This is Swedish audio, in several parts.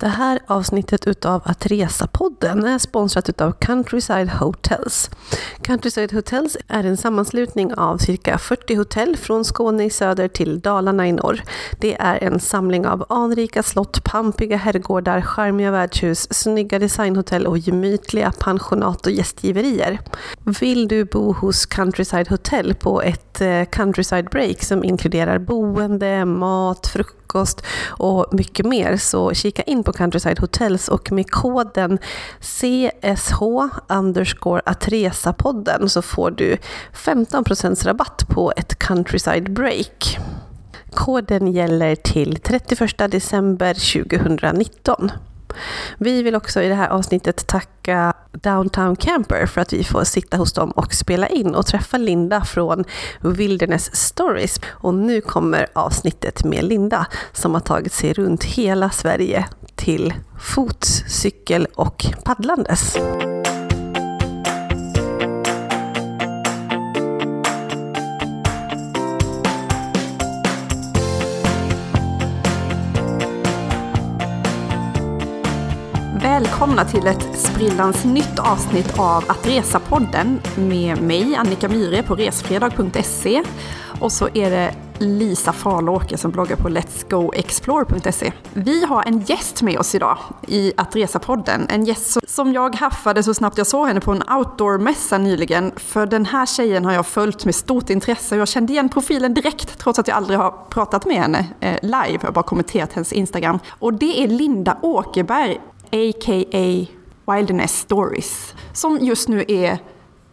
Det här avsnittet utav Att Resa-podden är sponsrat utav Countryside Hotels. Countryside Hotels är en sammanslutning av cirka 40 hotell från Skåne i söder till Dalarna i norr. Det är en samling av anrika slott, pampiga herrgårdar, charmiga värdshus, snygga designhotell och gemytliga pensionat och gästgiverier. Vill du bo hos Countryside Hotel på ett eh, Countryside Break som inkluderar boende, mat, frukost och mycket mer så kika in på Countryside Hotels och med koden CSH underscore Atresa-podden så får du 15% rabatt på ett Countryside Break. Koden gäller till 31 december 2019. Vi vill också i det här avsnittet tacka Downtown Camper för att vi får sitta hos dem och spela in och träffa Linda från Wilderness Stories. Och nu kommer avsnittet med Linda som har tagit sig runt hela Sverige till fots, cykel och paddlandes. Välkomna till ett sprillans nytt avsnitt av Att Resa-podden med mig, Annika Myhre på resfredag.se och så är det Lisa Farlåke som bloggar på letsgoexplore.se. Vi har en gäst med oss idag i Att Resa-podden. En gäst som jag haffade så snabbt jag såg henne på en outdoor-mässa nyligen. För den här tjejen har jag följt med stort intresse och jag kände igen profilen direkt trots att jag aldrig har pratat med henne eh, live. Jag har bara kommenterat hennes Instagram. Och det är Linda Åkerberg a.k.a. Wilderness Stories, som just nu är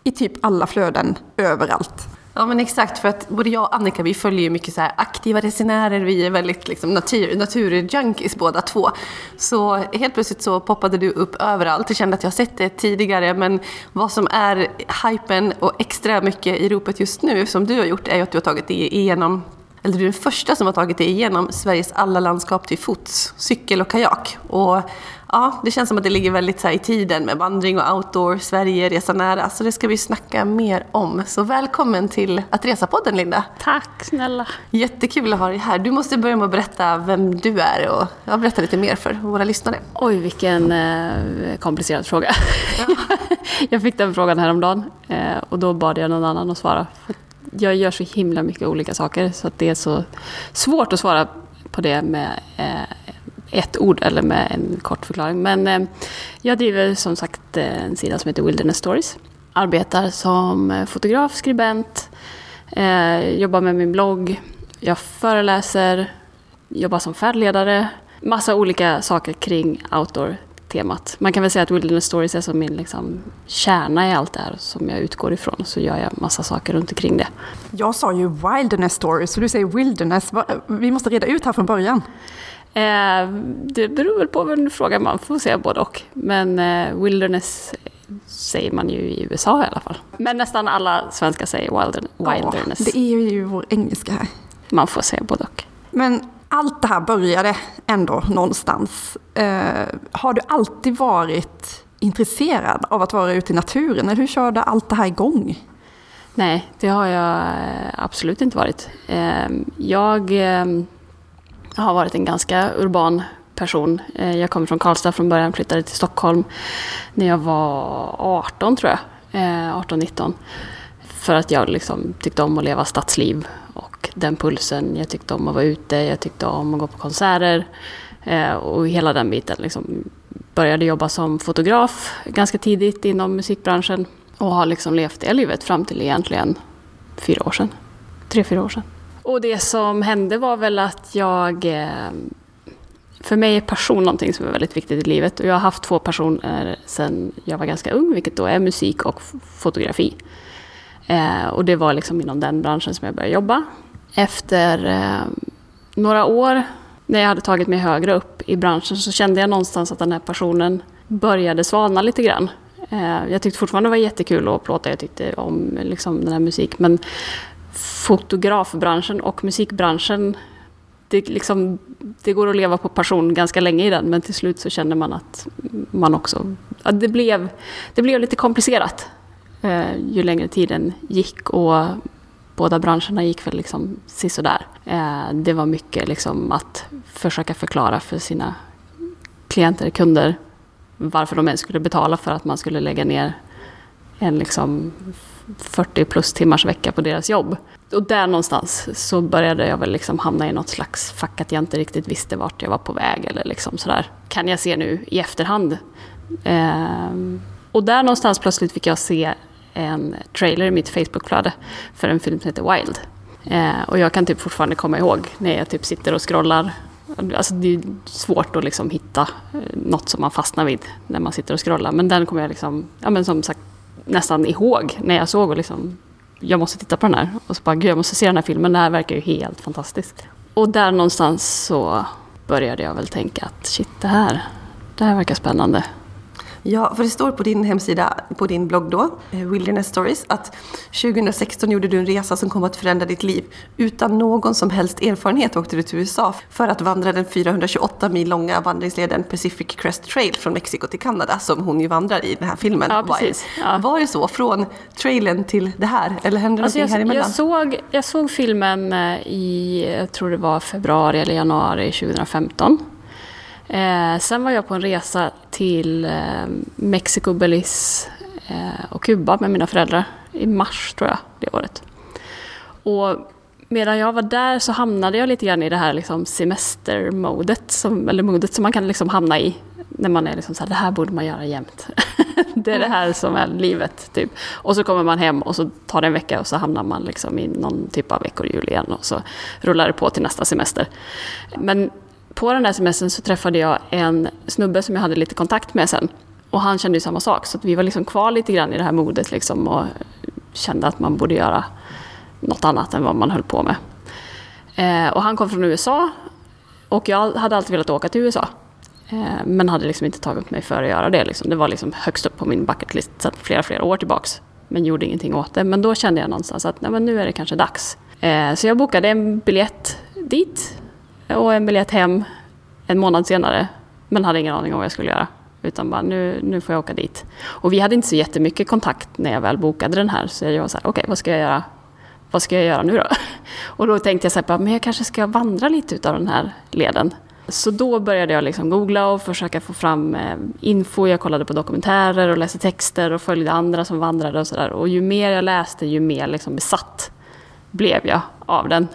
i typ alla flöden överallt. Ja men exakt, för att både jag och Annika vi följer ju mycket så här aktiva resenärer, vi är väldigt liksom natur, naturjunkies båda två. Så helt plötsligt så poppade du upp överallt, jag kände att jag sett det tidigare men vad som är hypen och extra mycket i ropet just nu som du har gjort är ju att du har tagit dig igenom eller du är den första som har tagit dig igenom Sveriges alla landskap till fots, cykel och kajak. Och ja, det känns som att det ligger väldigt så i tiden med vandring och outdoor, Sverige, resa nära. Så det ska vi snacka mer om. Så välkommen till Att Resa-podden Linda. Tack snälla. Jättekul att ha dig här. Du måste börja med att berätta vem du är och ja, berätta lite mer för våra lyssnare. Oj, vilken eh, komplicerad fråga. Ja. jag fick den frågan häromdagen eh, och då bad jag någon annan att svara. Jag gör så himla mycket olika saker så att det är så svårt att svara på det med eh, ett ord eller med en kort förklaring. Men eh, jag driver som sagt eh, en sida som heter Wilderness Stories. Arbetar som eh, fotograf, skribent, eh, jobbar med min blogg, jag föreläser, jobbar som färdledare. Massa olika saker kring outdoor outdoor-temat. Man kan väl säga att Wilderness Stories är som min liksom, kärna i allt det här som jag utgår ifrån. Så gör jag massa saker runt omkring det. Jag sa ju Wilderness Stories, så du säger Wilderness. Vi måste reda ut här från början. Eh, det beror väl på vem du frågar, man får säga både och. Men eh, wilderness säger man ju i USA i alla fall. Men nästan alla svenskar säger wilderness. Ja, det är ju vår engelska här. Man får säga både och. Men allt det här började ändå någonstans. Eh, har du alltid varit intresserad av att vara ute i naturen? Eller hur körde allt det här igång? Nej, det har jag eh, absolut inte varit. Eh, jag ehm, har varit en ganska urban person. Eh, jag kommer från Karlstad från början, flyttade till Stockholm när jag var 18 tror jag. Eh, 18-19. För att jag liksom tyckte om att leva stadsliv den pulsen. Jag tyckte om att vara ute, jag tyckte om att gå på konserter eh, och hela den biten. Liksom började jobba som fotograf ganska tidigt inom musikbranschen och har liksom levt det livet fram till egentligen fyra år sedan. Tre, fyra år sedan. Och det som hände var väl att jag... Eh, för mig är passion någonting som är väldigt viktigt i livet. Och jag har haft två passioner sedan jag var ganska ung, vilket då är musik och fotografi. Eh, och det var liksom inom den branschen som jag började jobba. Efter eh, några år, när jag hade tagit mig högre upp i branschen, så kände jag någonstans att den här passionen började svalna lite grann. Eh, jag tyckte fortfarande det var jättekul att plåta, jag tyckte om liksom, den här musiken, men fotografbranschen och musikbranschen det, liksom, det går att leva på passion ganska länge i den men till slut så känner man att man också... Att det, blev, det blev lite komplicerat eh, ju längre tiden gick och båda branscherna gick väl liksom sisådär. Eh, det var mycket liksom att försöka förklara för sina klienter, kunder, varför de ens skulle betala för att man skulle lägga ner en liksom 40 plus timmars vecka på deras jobb. Och där någonstans så började jag väl liksom hamna i något slags fack att jag inte riktigt visste vart jag var på väg. Eller liksom sådär. Kan jag se nu i efterhand. Eh, och där någonstans plötsligt fick jag se en trailer i mitt Facebookflöde för en film som heter Wild. Eh, och jag kan typ fortfarande komma ihåg när jag typ sitter och scrollar. Alltså det är svårt att liksom hitta eh, något som man fastnar vid när man sitter och scrollar. Men den kommer jag liksom, ja men som sagt nästan ihåg när jag såg och liksom, jag måste titta på den här. Och så bara, gud jag måste se den här filmen, det här verkar ju helt fantastiskt. Och där någonstans så började jag väl tänka att shit, det här, det här verkar spännande. Ja, för det står på din hemsida, på din blogg då, eh, Wilderness Stories, att 2016 gjorde du en resa som kom att förändra ditt liv. Utan någon som helst erfarenhet åkte du till USA för att vandra den 428 mil långa vandringsleden Pacific Crest Trail från Mexiko till Kanada, som hon ju vandrar i den här filmen. Ja, precis. Ja. Var det så, från trailen till det här? Eller hände alltså någonting jag, här? Jag såg, jag såg filmen eh, i, jag tror det var februari eller januari 2015. Eh, sen var jag på en resa till eh, Mexiko, Belize eh, och Kuba med mina föräldrar i mars tror jag, det året. Och medan jag var där så hamnade jag lite grann i det här liksom semestermodet, som, eller modet som man kan liksom hamna i när man är liksom så här, det här borde man göra jämt. det är det här som är livet. Typ. Och så kommer man hem och så tar det en vecka och så hamnar man liksom i någon typ av ekorrhjul igen och så rullar det på till nästa semester. Men på den där semestern så träffade jag en snubbe som jag hade lite kontakt med sen. Och han kände ju samma sak, så vi var liksom kvar lite grann i det här modet liksom och kände att man borde göra något annat än vad man höll på med. Eh, och han kom från USA och jag hade alltid velat åka till USA. Eh, men hade liksom inte tagit mig för att göra det. Liksom. Det var liksom högst upp på min bucketlist sedan flera, flera år tillbaks. Men gjorde ingenting åt det. Men då kände jag någonstans att nej, men nu är det kanske dags. Eh, så jag bokade en biljett dit och en biljett hem en månad senare. Men hade ingen aning om vad jag skulle göra. Utan bara, nu, nu får jag åka dit. Och vi hade inte så jättemycket kontakt när jag väl bokade den här. Så jag var så här, okej, okay, vad ska jag göra? Vad ska jag göra nu då? Och då tänkte jag så här, men jag kanske ska vandra lite utav den här leden. Så då började jag liksom googla och försöka få fram eh, info. Jag kollade på dokumentärer och läste texter och följde andra som vandrade och sådär. Och ju mer jag läste, ju mer liksom besatt blev jag av den.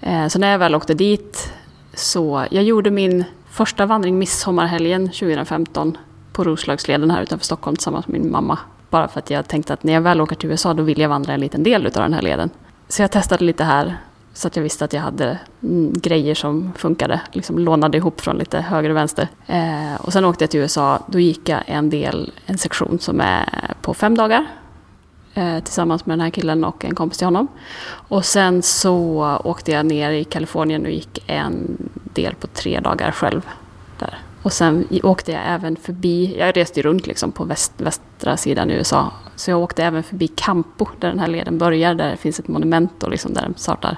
Eh, så när jag väl åkte dit så jag gjorde min första vandring midsommarhelgen 2015 på Roslagsleden här utanför Stockholm tillsammans med min mamma. Bara för att jag tänkte att när jag väl åker till USA då vill jag vandra en liten del av den här leden. Så jag testade lite här så att jag visste att jag hade mm, grejer som funkade. Liksom lånade ihop från lite höger och vänster. Eh, och sen åkte jag till USA. Då gick jag en del, en sektion som är på fem dagar. Eh, tillsammans med den här killen och en kompis till honom. Och sen så åkte jag ner i Kalifornien och gick en del på tre dagar själv. Där. Och sen åkte jag även förbi, jag reste runt liksom på väst, västra sidan i USA. Så jag åkte även förbi Campo, där den här leden börjar, där det finns ett monument och liksom där den startar.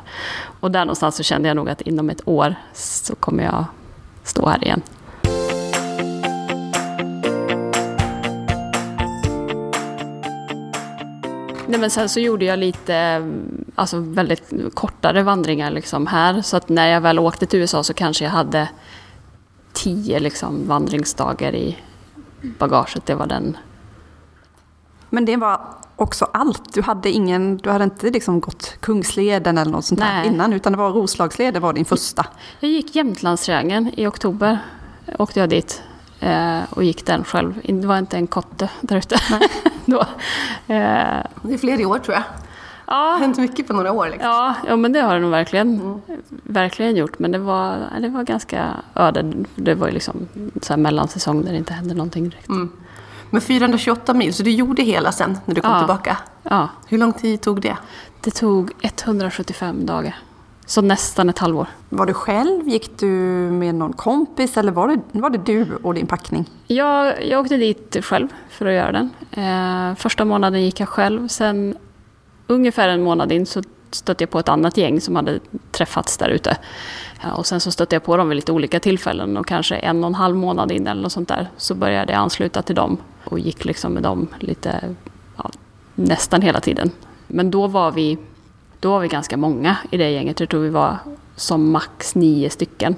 Och där någonstans så kände jag nog att inom ett år så kommer jag stå här igen. Nej, men sen så gjorde jag lite, alltså väldigt kortare vandringar liksom här. Så att när jag väl åkte till USA så kanske jag hade tio liksom vandringsdagar i bagaget. Det var den. Men det var också allt? Du hade, ingen, du hade inte liksom gått Kungsleden eller något sånt där innan, utan det var Roslagsleden var din första? Jag gick Jämtlandstriangeln i oktober. Åkte jag dit och gick den själv. Det var inte en kotte där ute. då. Eh, det är fler i år tror jag. Ja. Det har hänt mycket på några år. Liksom. Ja, ja, men det har det nog verkligen, mm. verkligen gjort. Men det var, det var ganska öde. Det var ju liksom så här mellansäsong där det inte hände någonting direkt. Mm. Men 428 mil, så du gjorde hela sen när du kom ja. tillbaka? Ja. Hur lång tid tog det? Det tog 175 dagar. Så nästan ett halvår. Var du själv? Gick du med någon kompis eller var det, var det du och din packning? Jag, jag åkte dit själv för att göra den. Eh, första månaden gick jag själv. Sen ungefär en månad in så stötte jag på ett annat gäng som hade träffats där ute. Ja, och sen så stötte jag på dem vid lite olika tillfällen och kanske en och en halv månad in eller något sånt där så började jag ansluta till dem och gick liksom med dem lite, ja, nästan hela tiden. Men då var vi då var vi ganska många i det gänget. Jag tror vi var som max nio stycken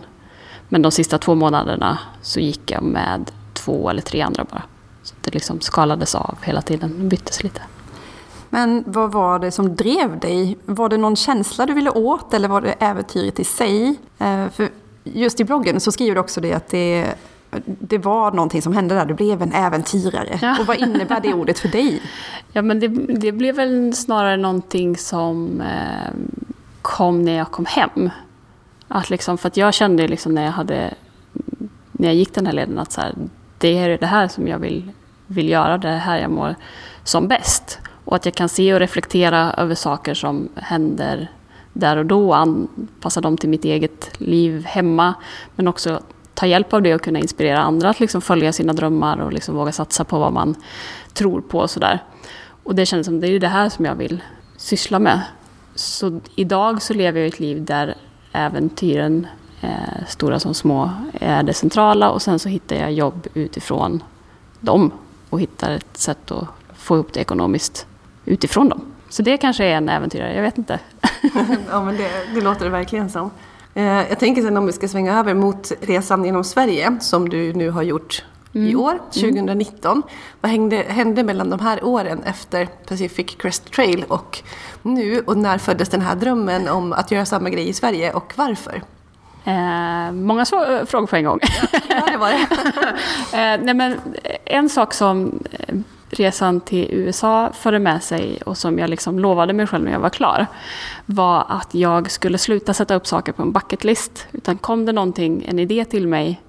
Men de sista två månaderna så gick jag med två eller tre andra bara. Så det liksom skalades av hela tiden, byttes lite. Men vad var det som drev dig? Var det någon känsla du ville åt eller var det äventyret i sig? Eh, för just i bloggen så skriver du också det att det, det var någonting som hände där, du blev en äventyrare. Ja. Och vad innebär det ordet för dig? Ja, men det, det blev väl snarare någonting som eh, kom när jag kom hem. Att liksom, för att jag kände liksom när jag hade när jag gick den här leden att så här, det är det här som jag vill, vill göra, det är här jag mår som bäst. Och att jag kan se och reflektera över saker som händer där och då anpassa dem till mitt eget liv hemma. Men också ta hjälp av det och kunna inspirera andra att liksom följa sina drömmar och liksom våga satsa på vad man tror på. Och, sådär. och det känns som det är det här som jag vill syssla med. Så idag så lever jag ett liv där äventyren, eh, stora som små, är det centrala och sen så hittar jag jobb utifrån dem och hittar ett sätt att få ihop det ekonomiskt utifrån dem. Så det kanske är en äventyrare, jag vet inte. ja, men det, det låter det verkligen som. Eh, jag tänker sen om vi ska svänga över mot resan genom Sverige som du nu har gjort mm. i år, 2019. Mm. Vad hängde, hände mellan de här åren efter Pacific Crest Trail och nu? Och när föddes den här drömmen om att göra samma grej i Sverige och varför? Eh, många frågor på en gång. ja, det var det. eh, nej, men en sak som eh, resan till USA förde med sig och som jag liksom lovade mig själv när jag var klar var att jag skulle sluta sätta upp saker på en bucket list. Utan kom det någonting, en idé till mig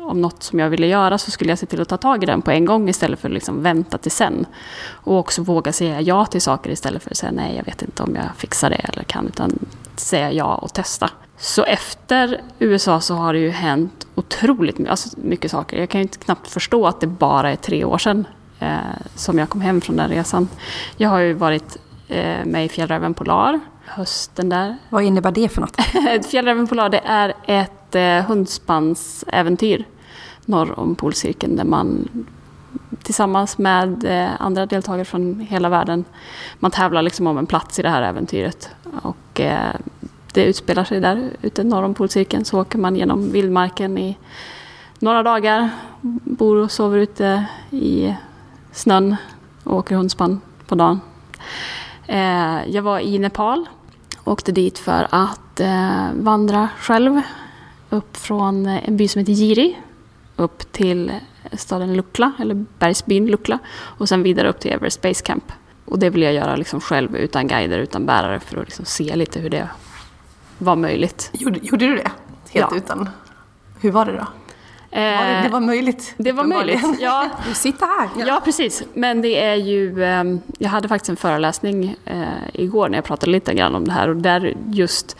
om något som jag ville göra så skulle jag se till att ta tag i den på en gång istället för att liksom vänta till sen. Och också våga säga ja till saker istället för att säga nej, jag vet inte om jag fixar det eller kan. Utan säga ja och testa. Så efter USA så har det ju hänt otroligt alltså mycket saker. Jag kan ju inte knappt förstå att det bara är tre år sedan som jag kom hem från den resan. Jag har ju varit eh, med i Fjällräven Polar hösten där. Vad innebär det för något? Fjällräven Polar det är ett eh, hundspannsäventyr norr om polcirkeln där man tillsammans med eh, andra deltagare från hela världen. Man tävlar liksom om en plats i det här äventyret. Och eh, det utspelar sig där ute norr om polcirkeln. Så åker man genom vildmarken i några dagar. Bor och sover ute i snön och åker hundspann på dagen. Eh, jag var i Nepal. Åkte dit för att eh, vandra själv. Upp från en by som heter Giri. Upp till staden Lukla, eller bergsbyn Lukla. Och sen vidare upp till Everest Base Camp. Och det vill jag göra liksom själv utan guider, utan bärare för att liksom se lite hur det var möjligt. Gjorde, gjorde du det? Helt ja. utan? Hur var det då? Eh, det var möjligt. Det var möjligt, ja. Du sitter här. Ja. ja. precis. Men det är ju... Ehm, jag hade faktiskt en föreläsning eh, igår när jag pratade lite grann om det här och där just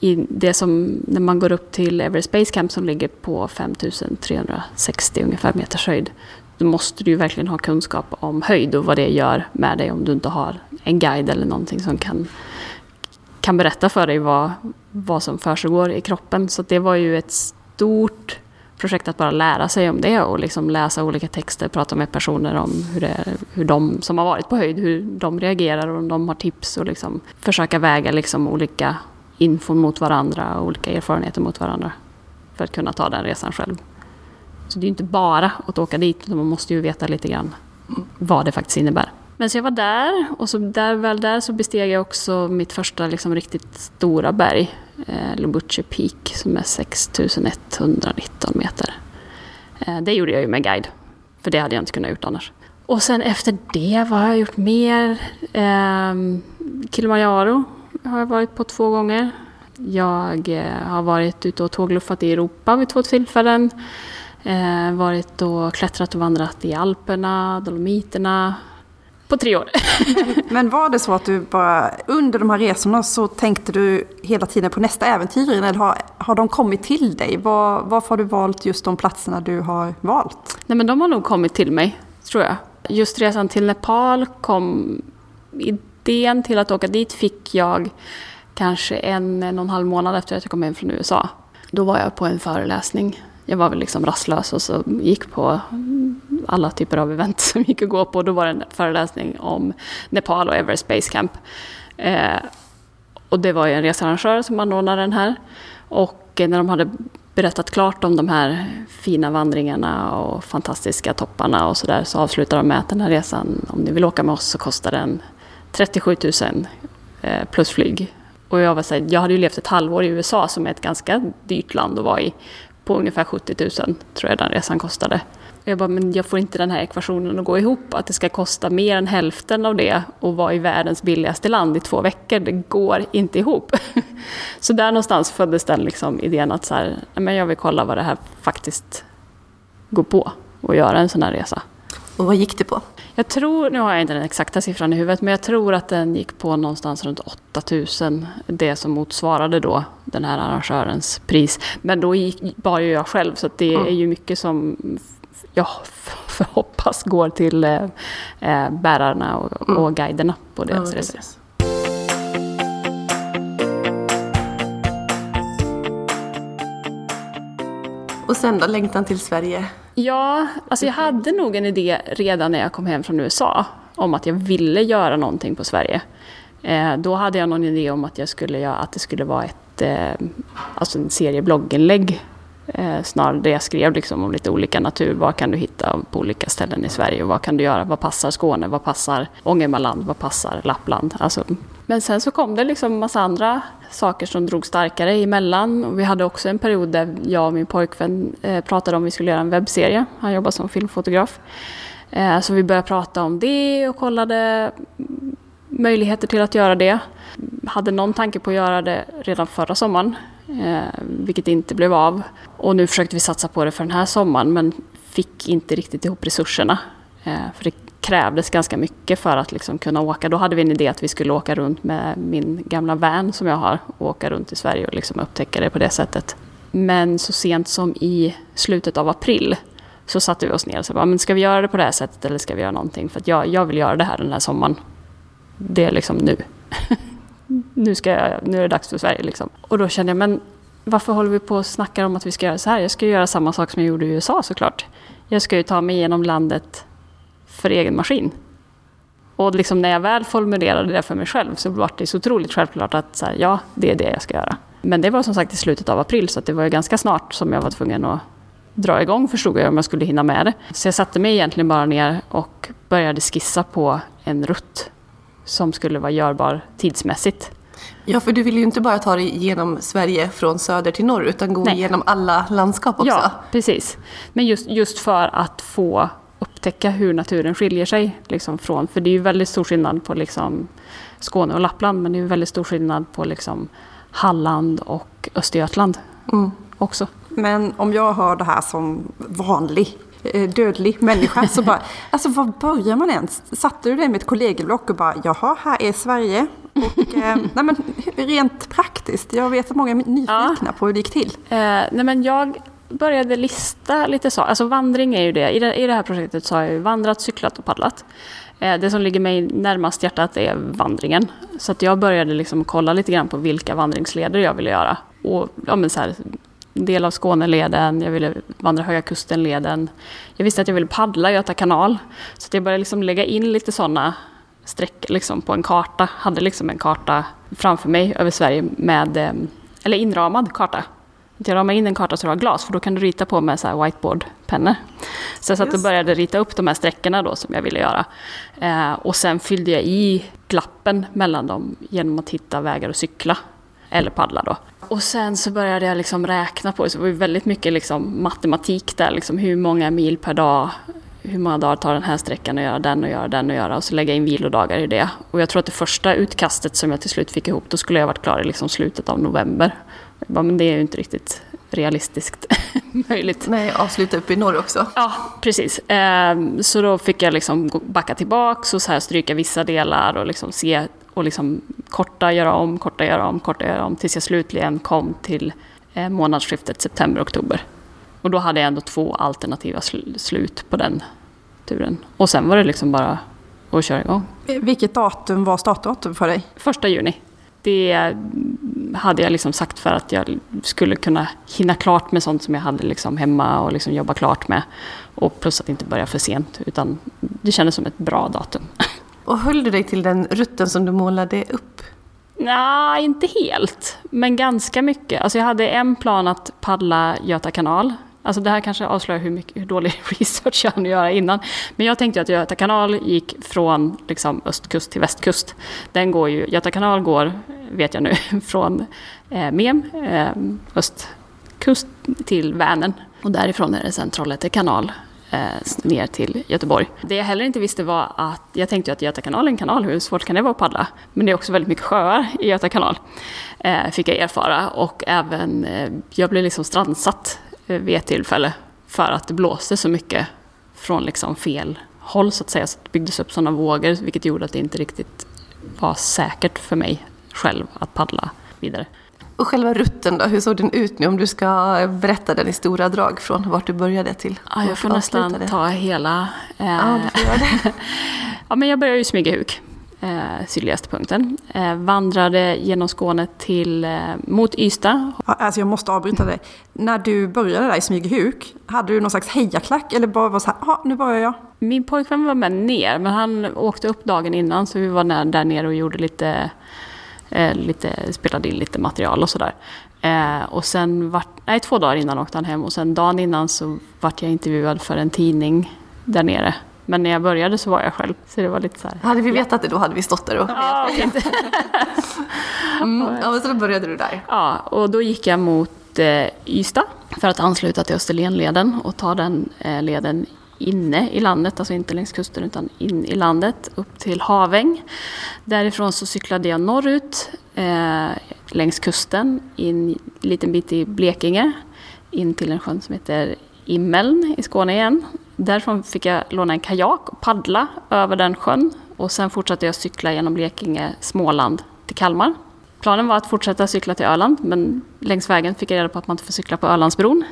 i det som, när man går upp till Everest Base Camp som ligger på 5360 ungefär meters höjd, då måste du ju verkligen ha kunskap om höjd och vad det gör med dig om du inte har en guide eller någonting som kan, kan berätta för dig vad, vad som försiggår i kroppen. Så det var ju ett stort projekt att bara lära sig om det och liksom läsa olika texter, prata med personer om hur, det, hur de som har varit på höjd, hur de reagerar och om de har tips och liksom försöka väga liksom olika infon mot varandra och olika erfarenheter mot varandra för att kunna ta den resan själv. Så det är ju inte bara att åka dit, utan man måste ju veta lite grann vad det faktiskt innebär. Men så jag var där och så där, väl där så besteg jag också mitt första liksom riktigt stora berg, eh, Lobuche Peak, som är 6119 meter. Eh, det gjorde jag ju med guide, för det hade jag inte kunnat gjort annars. Och sen efter det, vad har jag gjort mer? Eh, Kilimanjaro har jag varit på två gånger. Jag eh, har varit ute och tågluffat i Europa vid två tillfällen. Eh, varit och klättrat och vandrat i Alperna, Dolomiterna, på tre år. Men var det så att du bara under de här resorna så tänkte du hela tiden på nästa äventyr? Eller har, har de kommit till dig? Var, varför har du valt just de platserna du har valt? Nej men de har nog kommit till mig, tror jag. Just resan till Nepal kom... Idén till att åka dit fick jag kanske en, en och en halv månad efter att jag kom hem från USA. Då var jag på en föreläsning. Jag var väl liksom rastlös och så gick på alla typer av event som gick att gå på. Då var det en föreläsning om Nepal och Everest Base Camp. Eh, och det var ju en researrangör som anordnade den här. Och när de hade berättat klart om de här fina vandringarna och fantastiska topparna och sådär så avslutade de med att den här resan, om ni vill åka med oss så kostar den 37 000 eh, plus flyg. Och jag, var så här, jag hade ju levt ett halvår i USA som är ett ganska dyrt land att vara i. På ungefär 70 000 tror jag den resan kostade. Jag bara, men jag får inte den här ekvationen att gå ihop. Att det ska kosta mer än hälften av det och vara i världens billigaste land i två veckor. Det går inte ihop. Så där någonstans föddes den liksom idén att så här, men jag vill kolla vad det här faktiskt går på. Och göra en sån här resa. Och vad gick det på? Jag tror, nu har jag inte den exakta siffran i huvudet, men jag tror att den gick på någonstans runt 8000. Det som motsvarade då den här arrangörens pris. Men då gick, bar ju jag själv, så det mm. är ju mycket som jag hoppas går till eh, eh, bärarna och, mm. och guiderna på deras ja, resor. Och sen då, längtan till Sverige? Ja, alltså jag hade nog en idé redan när jag kom hem från USA om att jag ville göra någonting på Sverige. Eh, då hade jag någon idé om att, jag skulle göra, att det skulle vara ett, eh, alltså en serie blogginlägg Eh, snarare det jag skrev liksom om lite olika natur. Vad kan du hitta på olika ställen i Sverige? Och vad kan du göra? Vad passar Skåne? Vad passar Ångermanland? Vad passar Lappland? Alltså, men sen så kom det liksom massa andra saker som drog starkare emellan. Och vi hade också en period där jag och min pojkvän eh, pratade om att vi skulle göra en webbserie. Han jobbar som filmfotograf. Eh, så vi började prata om det och kollade möjligheter till att göra det. Hade någon tanke på att göra det redan förra sommaren eh, vilket inte blev av. Och nu försökte vi satsa på det för den här sommaren men fick inte riktigt ihop resurserna. Eh, för det krävdes ganska mycket för att liksom kunna åka. Då hade vi en idé att vi skulle åka runt med min gamla van som jag har och åka runt i Sverige och liksom upptäcka det på det sättet. Men så sent som i slutet av april så satte vi oss ner och sa, men ska vi göra det på det här sättet eller ska vi göra någonting? För jag, jag vill göra det här den här sommaren. Det är liksom nu. nu, ska jag, nu är det dags för Sverige. Liksom. Och då kände jag, men varför håller vi på och snackar om att vi ska göra så här? Jag ska ju göra samma sak som jag gjorde i USA såklart. Jag ska ju ta mig igenom landet för egen maskin. Och liksom när jag väl formulerade det för mig själv så var det så otroligt självklart att så här, ja, det är det jag ska göra. Men det var som sagt i slutet av april så det var ju ganska snart som jag var tvungen att dra igång förstod jag om jag skulle hinna med det. Så jag satte mig egentligen bara ner och började skissa på en rutt som skulle vara görbar tidsmässigt. Ja, för du vill ju inte bara ta dig genom Sverige från söder till norr, utan gå Nej. igenom alla landskap också. Ja, precis. Men just, just för att få upptäcka hur naturen skiljer sig liksom från, för det är ju väldigt stor skillnad på liksom Skåne och Lappland, men det är ju väldigt stor skillnad på liksom Halland och Östergötland mm. också. Men om jag hör det här som vanlig dödlig människa. Så bara, alltså var börjar man ens? Satte du dig med ett kollegieblock och bara, jaha, här är Sverige. Och, eh, nej men, rent praktiskt, jag vet att många är nyfikna ja. på hur det gick till. Eh, nej men jag började lista lite så. Alltså vandring är ju det. I det, i det här projektet så har jag vandrat, cyklat och paddlat. Eh, det som ligger mig närmast hjärtat är vandringen. Så att jag började liksom kolla lite grann på vilka vandringsleder jag ville göra. Och ja, men så här, del av Skåneleden, jag ville vandra Höga Kusten-leden. Jag visste att jag ville paddla Göta kanal. Så jag började liksom lägga in lite sådana streck liksom på en karta. Hade liksom en karta framför mig över Sverige med, eh, eller inramad karta. Jag ramade in en karta så det var glas, för då kan du rita på med så whiteboardpennor. Så jag satt och började rita upp de här sträckorna då som jag ville göra. Eh, och sen fyllde jag i glappen mellan dem genom att hitta vägar att cykla eller paddla då. Och sen så började jag liksom räkna på det, så det var väldigt mycket liksom matematik där, liksom hur många mil per dag, hur många dagar tar den här sträckan att göra den och göra den och göra och så lägga in vilodagar i det. Och jag tror att det första utkastet som jag till slut fick ihop, då skulle jag varit klar i liksom slutet av november. Jag bara, men det är ju inte riktigt realistiskt möjligt. Nej, avsluta upp i norr också. Ja, precis. Ehm, så då fick jag liksom backa tillbaka och så här stryka vissa delar och liksom se och liksom korta, göra om, korta, göra om, korta, göra om tills jag slutligen kom till eh, månadsskiftet september-oktober. Och då hade jag ändå två alternativa sl slut på den turen. Och sen var det liksom bara att köra igång. Vilket datum var startdatum för dig? Första juni. Det hade jag liksom sagt för att jag skulle kunna hinna klart med sånt som jag hade liksom hemma och liksom jobba klart med. Och plus att inte börja för sent, utan det kändes som ett bra datum. Och höll du dig till den rutten som du målade upp? Nej, inte helt. Men ganska mycket. Alltså jag hade en plan att paddla Göta kanal. Alltså det här kanske avslöjar hur, mycket, hur dålig research jag hann göra innan. Men jag tänkte att Göta kanal gick från liksom, östkust till västkust. Den går ju, Göta kanal går, vet jag nu, från eh, Mem, eh, östkust till Vänern. Och därifrån är det sen Trollhätte kanal eh, ner till Göteborg. Det jag heller inte visste var att, jag tänkte ju att Göta kanal är en kanal, hur svårt kan det vara att paddla? Men det är också väldigt mycket sjöar i Göta kanal, eh, fick jag erfara. Och även, eh, jag blev liksom strandsatt vid ett tillfälle för att det blåste så mycket från liksom fel håll så att säga. Så det byggdes upp sådana vågor, vilket gjorde att det inte riktigt var säkert för mig själv att paddla vidare. Och själva rutten då, hur såg den ut nu om du ska berätta den i stora drag från vart du började till Ja, jag får nästan ta hela. Eh, Ja, ja, men jag började i Smygehuk, eh, sydligaste punkten. Eh, vandrade genom Skåne till, eh, mot Ystad. Alltså jag måste avbryta dig. När du började där i Smygehuk, hade du någon slags hejaklack eller bara var så här, ja nu börjar jag? Min pojkvän var med ner, men han åkte upp dagen innan så vi var där, där nere och gjorde lite, eh, lite, spelade in lite material och sådär. Eh, och sen, vart, nej två dagar innan åkte han hem och sen dagen innan så vart jag intervjuad för en tidning där nere. Men när jag började så var jag själv, så det var lite så här. Hade vi vetat det då hade vi stått där och... Ja. Mm. Ja, men så då började du där. Ja, och då gick jag mot eh, Ystad för att ansluta till Österlenleden och ta den eh, leden inne i landet, alltså inte längs kusten utan in i landet, upp till Haväng. Därifrån så cyklade jag norrut eh, längs kusten, in en liten bit i Blekinge, in till en sjön som heter Immeln i Skåne igen. Därifrån fick jag låna en kajak och paddla över den sjön och sen fortsatte jag cykla genom Blekinge, Småland till Kalmar. Planen var att fortsätta cykla till Öland, men längs vägen fick jag reda på att man inte får cykla på Ölandsbron.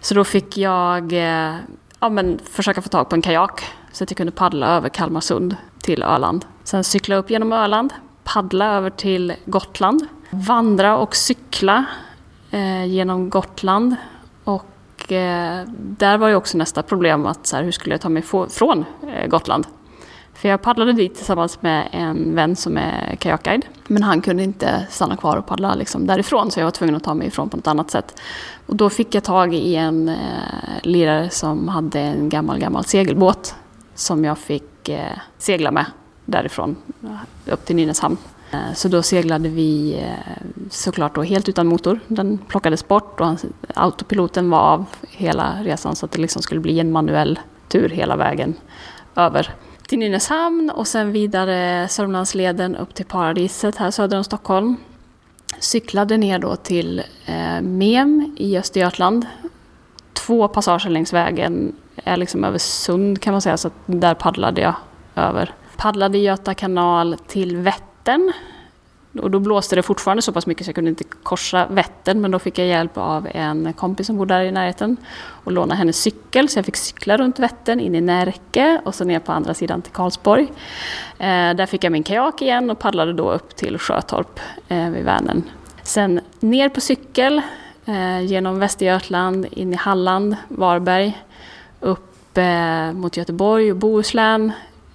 Så då fick jag eh, ja, men försöka få tag på en kajak så att jag kunde paddla över Kalmarsund till Öland. Sen cykla upp genom Öland, paddla över till Gotland, vandra och cykla eh, genom Gotland. Och eh, där var ju också nästa problem att så här, hur skulle jag ta mig från eh, Gotland? För jag paddlade dit tillsammans med en vän som är kajakguide. Men han kunde inte stanna kvar och paddla liksom därifrån så jag var tvungen att ta mig ifrån på något annat sätt. Och då fick jag tag i en eh, lirare som hade en gammal, gammal segelbåt som jag fick eh, segla med därifrån upp till Nynäshamn. Eh, så då seglade vi eh, såklart då helt utan motor. Den plockades bort och autopiloten var av hela resan så att det liksom skulle bli en manuell tur hela vägen över till Nynäshamn och sen vidare Sörmlandsleden upp till Paradiset här söder om Stockholm. Cyklade ner då till eh, Mem i Östergötland. Två passager längs vägen är liksom över sund kan man säga, så att där paddlade jag över. Paddlade Göta kanal till Vättern. Och då blåste det fortfarande så pass mycket så jag kunde inte korsa Vättern men då fick jag hjälp av en kompis som bodde där i närheten och låna hennes cykel så jag fick cykla runt Vättern in i Närke och så ner på andra sidan till Karlsborg. Eh, där fick jag min kajak igen och paddlade då upp till Sjötorp eh, vid Vänern. Sen ner på cykel eh, genom Västergötland, in i Halland, Varberg, upp eh, mot Göteborg och Bohuslän,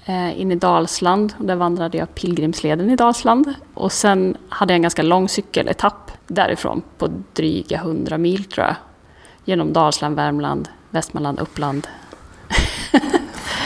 in i Dalsland. Och där vandrade jag Pilgrimsleden i Dalsland. Och sen hade jag en ganska lång cykeletapp därifrån på dryga 100 mil tror jag. Genom Dalsland, Värmland, Västmanland, Uppland.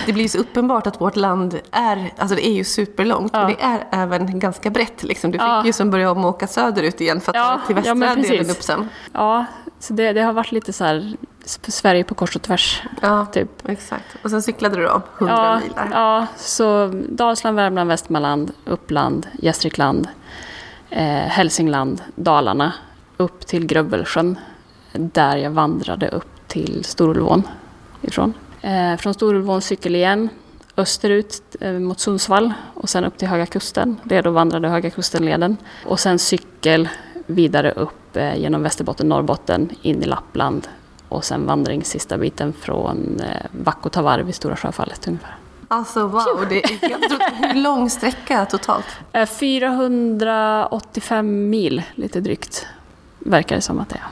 Det blir ju så uppenbart att vårt land är, alltså det är ju superlångt, Ja. men det är även ganska brett liksom. Du fick Ja. ju som börja om och åka söderut igen för att Ja, till västra ja, delen upp sen. Ja, så det, det har varit lite så här Sverige på kors och tvärs. Ja, Typ. exakt. Och sen cyklade du då 100 ja, mil där. Ja, så Dalsland, Värmland, Västmanland, Uppland, Gästrikland, eh, Hälsingland, Dalarna, upp till Grövelsjön, där jag vandrade upp till Storulvån ifrån. Eh, från Storulvån cykel igen, österut eh, mot Sundsvall och sen upp till Höga Kusten. Det är då vandrade Höga Kustenleden. Och sen cykel vidare upp eh, genom Västerbotten, Norrbotten, in i Lappland och sen vandring sista biten från eh, Vakkotavarv i Stora Sjöfallet ungefär. Alltså wow, det är. Hur lång sträcka totalt? Eh, 485 mil, lite drygt, verkar det som att det är.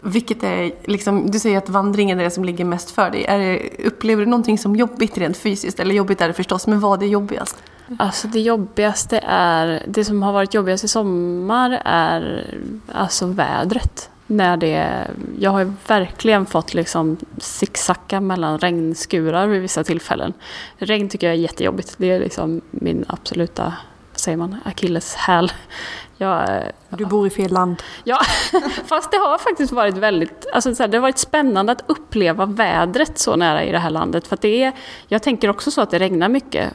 Vilket är, liksom, du säger att vandringen är det som ligger mest för dig. Det, upplever du någonting som jobbigt rent fysiskt? Eller jobbigt är det förstås, men vad är jobbigast? Alltså det jobbigaste är, det som har varit jobbigast i sommar är alltså vädret. När det, jag har ju verkligen fått liksom zigzacka mellan regnskurar vid vissa tillfällen. Regn tycker jag är jättejobbigt. Det är liksom min absoluta, vad säger man, akilleshäl. Jag, Du bor i fel land. Ja, fast det har faktiskt varit väldigt, alltså det har varit spännande att uppleva vädret så nära i det här landet. För det är, jag tänker också så att det regnar mycket.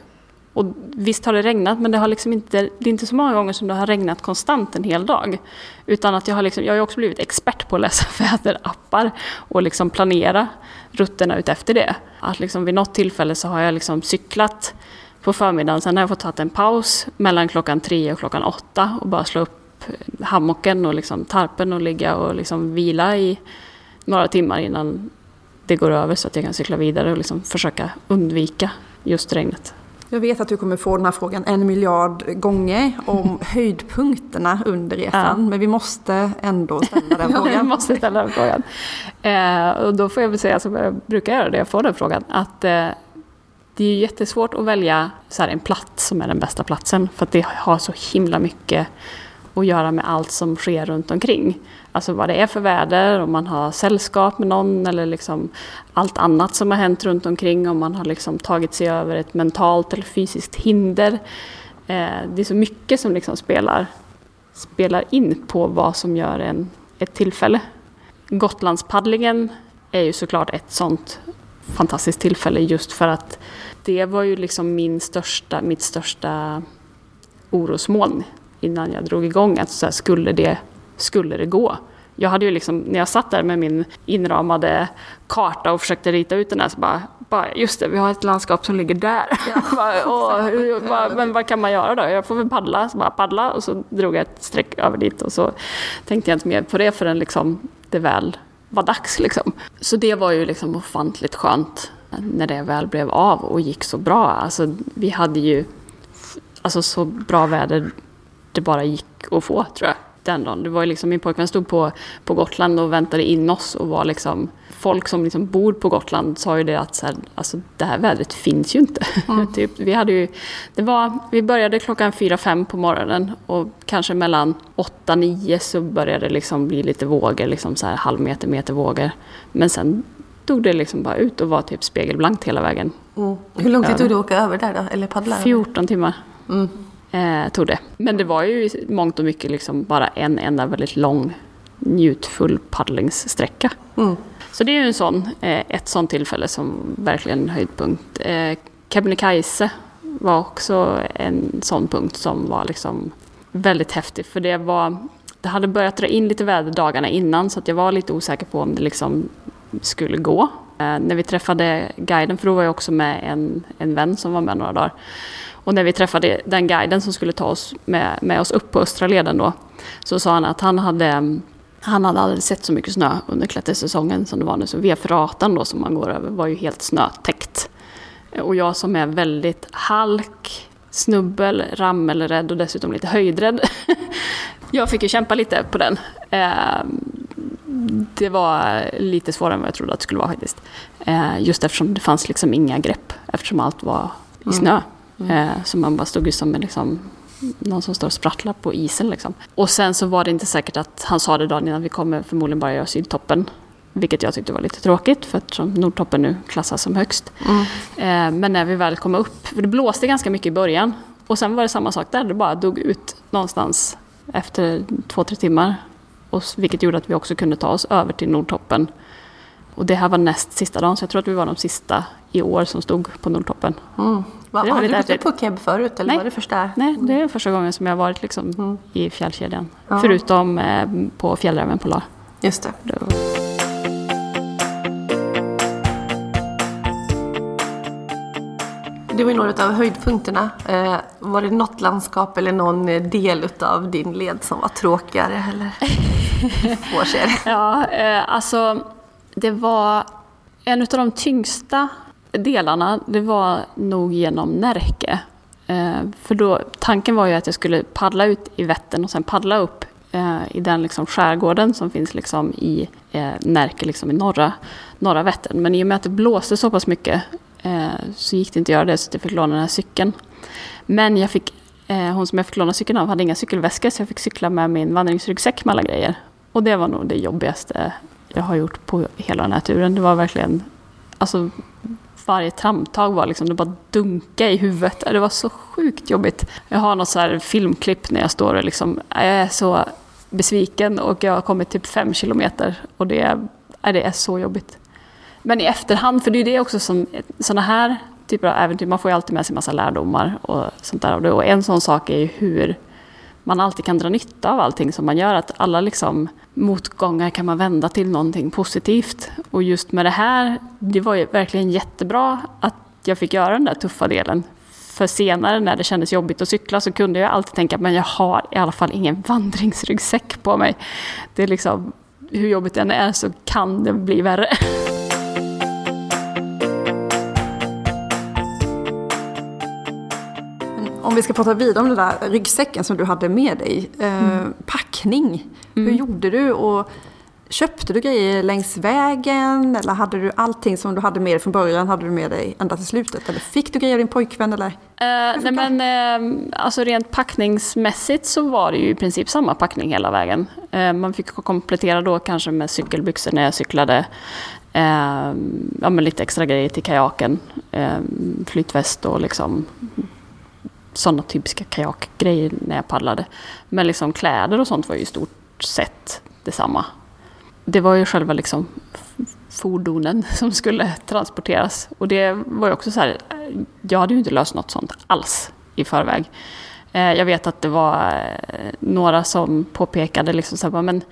Och visst har det regnat, men det, har liksom inte, det är inte så många gånger som det har regnat konstant en hel dag. Utan att jag har, liksom, jag har också blivit expert på att läsa väderappar och liksom planera rutterna utefter det. Att liksom vid något tillfälle så har jag liksom cyklat på förmiddagen, sen har jag fått ta en paus mellan klockan tre och klockan åtta och bara slå upp hammocken och liksom tarpen och ligga och liksom vila i några timmar innan det går över så att jag kan cykla vidare och liksom försöka undvika just regnet. Jag vet att du kommer få den här frågan en miljard gånger om höjdpunkterna under resan. Ja. Men vi måste ändå ställa den frågan. måste ställa den frågan. Eh, och då får jag väl säga som jag brukar göra det jag får den frågan. Att eh, det är jättesvårt att välja så en plats som är den bästa platsen. För att det har så himla mycket att göra med allt som sker runt omkring. Alltså vad det är för väder, om man har sällskap med någon eller liksom allt annat som har hänt runt omkring. Om man har liksom tagit sig över ett mentalt eller fysiskt hinder. Eh, det är så mycket som liksom spelar, spelar in på vad som gör en, ett tillfälle. Gotlandspaddlingen är ju såklart ett sånt fantastiskt tillfälle just för att det var ju liksom min största, mitt största orosmoln innan jag drog igång. Att så här, skulle, det, skulle det gå? Jag hade ju liksom, när jag satt där med min inramade karta och försökte rita ut den här så bara, bara just det, vi har ett landskap som ligger där. bara, åh, hur, vad, men vad kan man göra då? Jag får väl paddla, så bara paddla och så drog jag ett streck över dit och så tänkte jag inte mer på det förrän liksom det väl var dags. Liksom. Så det var ju liksom ofantligt skönt när det väl blev av och gick så bra. Alltså, vi hade ju alltså, så bra väder det bara gick att få, tror jag. Den dagen. Det var liksom, min pojkvän stod på, på Gotland och väntade in oss och var liksom... Folk som liksom bor på Gotland sa ju det att så här, alltså, det här vädret finns ju inte. typ, vi, hade ju, det var, vi började klockan fyra fem på morgonen och kanske mellan åtta nio så började det liksom bli lite vågor, liksom så här halv meter, meter vågor. Men sen tog det liksom bara ut och var typ spegelblankt hela vägen. Mm. Hur lång tid tog det att åka över där då? Eller paddla? över? 14 timmar Mm. Eh, tog det. Men det var ju i mångt och mycket liksom bara en enda väldigt lång njutfull paddlingssträcka. Mm. Så det är ju en sån, eh, ett sånt tillfälle som verkligen höjdpunkt. Eh, Kebnekaise var också en sån punkt som var liksom väldigt häftig. För det var, det hade börjat dra in lite väder dagarna innan så att jag var lite osäker på om det liksom skulle gå. Eh, när vi träffade guiden, för då var jag också med en, en vän som var med några dagar. Och när vi träffade den guiden som skulle ta oss med, med oss upp på östra leden då, så sa han att han hade, han hade aldrig sett så mycket snö under klättersäsongen som det var nu. Så V-ferratan då som man går över var ju helt snötäckt. Och jag som är väldigt halk, snubbel, rammelrädd och dessutom lite höjdrädd. jag fick ju kämpa lite på den. Eh, det var lite svårare än vad jag trodde att det skulle vara faktiskt. Eh, just eftersom det fanns liksom inga grepp, eftersom allt var i snö. Eh, så man bara stod ju som en liksom, någon som står och sprattlar på isen. Liksom. Och sen så var det inte säkert att han sa det dagen innan vi kommer förmodligen bara göra sydtoppen. Vilket jag tyckte var lite tråkigt för eftersom Nordtoppen nu klassas som högst. Eh, men när vi väl kom upp, för det blåste ganska mycket i början. Och sen var det samma sak där, det bara dog ut någonstans efter två, tre timmar. Och, vilket gjorde att vi också kunde ta oss över till Nordtoppen. Och det här var näst sista dagen, så jag tror att vi var de sista i år som stod på Nordtoppen. Mm. Har du gått upp på Keb förut eller Nej. var det första? Nej, det är första gången som jag varit liksom Mm. i fjällkedjan. Ja. Förutom eh, på fjällräven Polar. Just det. Var- Det var ju några av höjdpunkterna. Eh, var det något landskap eller någon del av din led som var tråkigare? Eller? Ja, eh, alltså det var en av de tyngsta delarna, det var nog genom Närke. Eh, för då, tanken var ju att jag skulle paddla ut i Vättern och sen paddla upp eh, i den liksom skärgården som finns liksom i eh, Närke, liksom i norra, norra Vättern. Men i och med att det blåste så pass mycket så gick det inte att göra det, så jag fick låna den här cykeln. Men jag fick, hon som jag fick låna cykeln av hade inga cykelväskor så jag fick cykla med min vandringsryggsäck med alla grejer. Och det var nog det jobbigaste jag har gjort på hela den här turen. Det var verkligen, alltså varje tramtag var liksom, det bara dunka i huvudet. Det var så sjukt jobbigt. Jag har något så här filmklipp när jag står och liksom, jag är så besviken och jag har kommit typ fem kilometer och det är, det är så jobbigt. Men i efterhand, för det är ju det också som sådana här typer av äventyr, man får ju alltid med sig massa lärdomar och sånt där. Och en sån sak är ju hur man alltid kan dra nytta av allting som man gör. Att alla liksom motgångar kan man vända till någonting positivt. Och just med det här, det var ju verkligen jättebra att jag fick göra den där tuffa delen. För senare när det kändes jobbigt att cykla så kunde jag alltid tänka men jag har i alla fall ingen vandringsryggsäck på mig. Det är liksom, hur jobbigt det än är så kan det bli värre. Om vi ska prata vidare om den där ryggsäcken som du hade med dig. Eh, mm. Packning, hur mm. gjorde du? Och köpte du grejer längs vägen? Eller hade du allting som du hade med dig från början, hade du med dig ända till slutet? Eller fick du grejer av din pojkvän? Eller? Uh, nej men, uh, alltså rent packningsmässigt så var det ju i princip samma packning hela vägen. Uh, man fick komplettera då kanske med cykelbyxor när jag cyklade. ja, men lite extra grejer till kajaken. flytväst och liksom sådana typiska kajakgrejer när jag paddlade. Men liksom kläder och sånt var ju i stort sett detsamma. Det var ju själva liksom fordonen som skulle transporteras. Och det var ju också så här, jag hade ju inte löst något sånt alls i förväg. Eh, jag vet att det var eh, några som påpekade liksom så här, men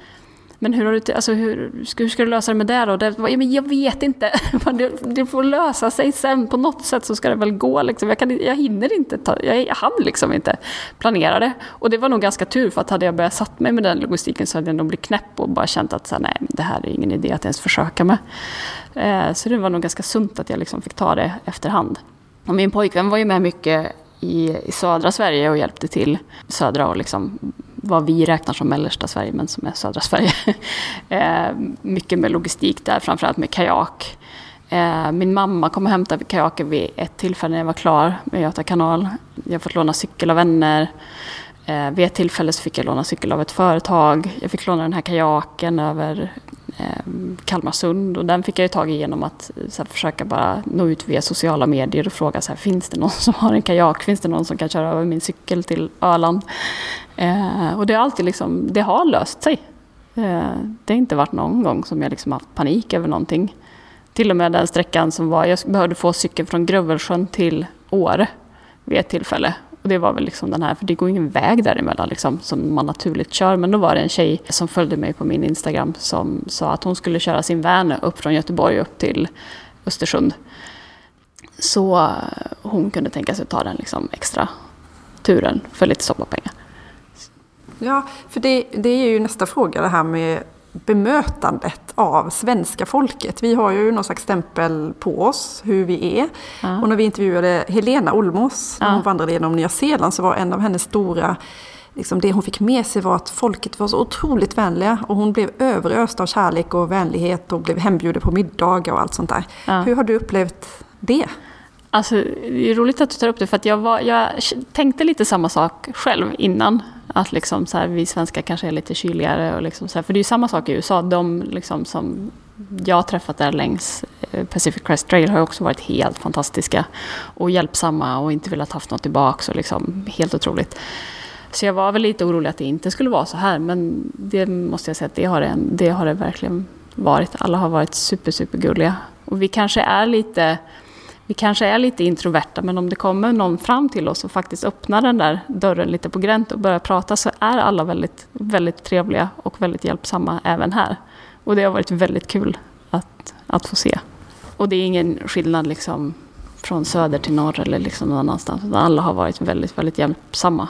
men hur, har du, alltså hur, ska, hur ska du lösa det med det då? Det, ja, men jag vet inte. Det, det, får lösa sig sen. På något sätt så ska det väl gå. Liksom. Jag, kan, jag hinner inte. Ta, jag, jag hann liksom inte planera det. Och det var nog ganska tur för att hade jag börjat satt mig med den logistiken så hade jag nog blivit knäpp och bara känt att så här, nej, det här är ingen idé att ens försöka med. Eh, så det var nog ganska sunt att jag liksom fick ta det efterhand. Och min pojkvän var ju med mycket i, i södra Sverige och hjälpte till södra och liksom vad vi räknar som mellersta Sverige men som är södra Sverige. Eh, mycket med logistik där, framförallt med kajak. Eh, min mamma kom och hämtade kajaken vid ett tillfälle när jag var klar med Göta kanal. Jag har fått låna cykel av vänner. Eh, vid ett tillfälle så fick jag låna cykel av ett företag. Jag fick låna den här kajaken över Kalmarsund och den fick jag ju tag i genom att här, försöka bara nå ut via sociala medier och fråga så här, finns det någon som har en kajak? Finns det någon som kan köra över min cykel till Öland? Eh, och det har alltid liksom, det har löst sig. Eh, det har inte varit någon gång som jag liksom haft panik över någonting. Till och med den sträckan som var, jag behövde få cykeln från Grövelsjön till Åre vid ett tillfälle. Och det var väl liksom den här, för det går ingen väg däremellan liksom, som man naturligt kör. Men då var det en tjej som följde mig på min Instagram som sa att hon skulle köra sin van upp från Göteborg upp till Östersund. Så hon kunde tänka sig att ta den liksom extra turen för lite soppapengar. Ja, för det, det är ju nästa fråga det här med bemötandet av svenska folket. Vi har ju någon slags stämpel på oss hur vi är. Ja. Och när vi intervjuade Helena Olmos när hon vandrade genom Nya Zeeland så var en av hennes stora Liksom det hon fick med sig var att folket var så otroligt vänliga och hon blev överöst av kärlek och vänlighet och blev hembjuden på middagar och allt sånt där. Ja. Hur har du upplevt det? Alltså, det är roligt att du tar upp det för att jag, var, jag tänkte lite samma sak själv innan. Att liksom så här, vi svenskar kanske är lite kyligare. Och liksom så här, för det är ju samma sak i USA. De liksom som jag har träffat där längs eh, Pacific Crest Trail har också varit helt fantastiska. Och hjälpsamma och inte velat haft något tillbaks. Och liksom, helt otroligt. Så jag var väl lite orolig att det inte skulle vara så här. Men det måste jag säga att det har det, det, har det verkligen varit. Alla har varit super, super gulliga. Och vi kanske är lite vi kanske är lite introverta, men om det kommer någon fram till oss och faktiskt öppnar den där dörren lite på gränt och börjar prata så är alla väldigt, väldigt trevliga och väldigt hjälpsamma även här. Och det har varit väldigt kul att, att få se. Och det är ingen skillnad liksom från söder till norr eller liksom någon annanstans. Alla har varit väldigt, väldigt hjälpsamma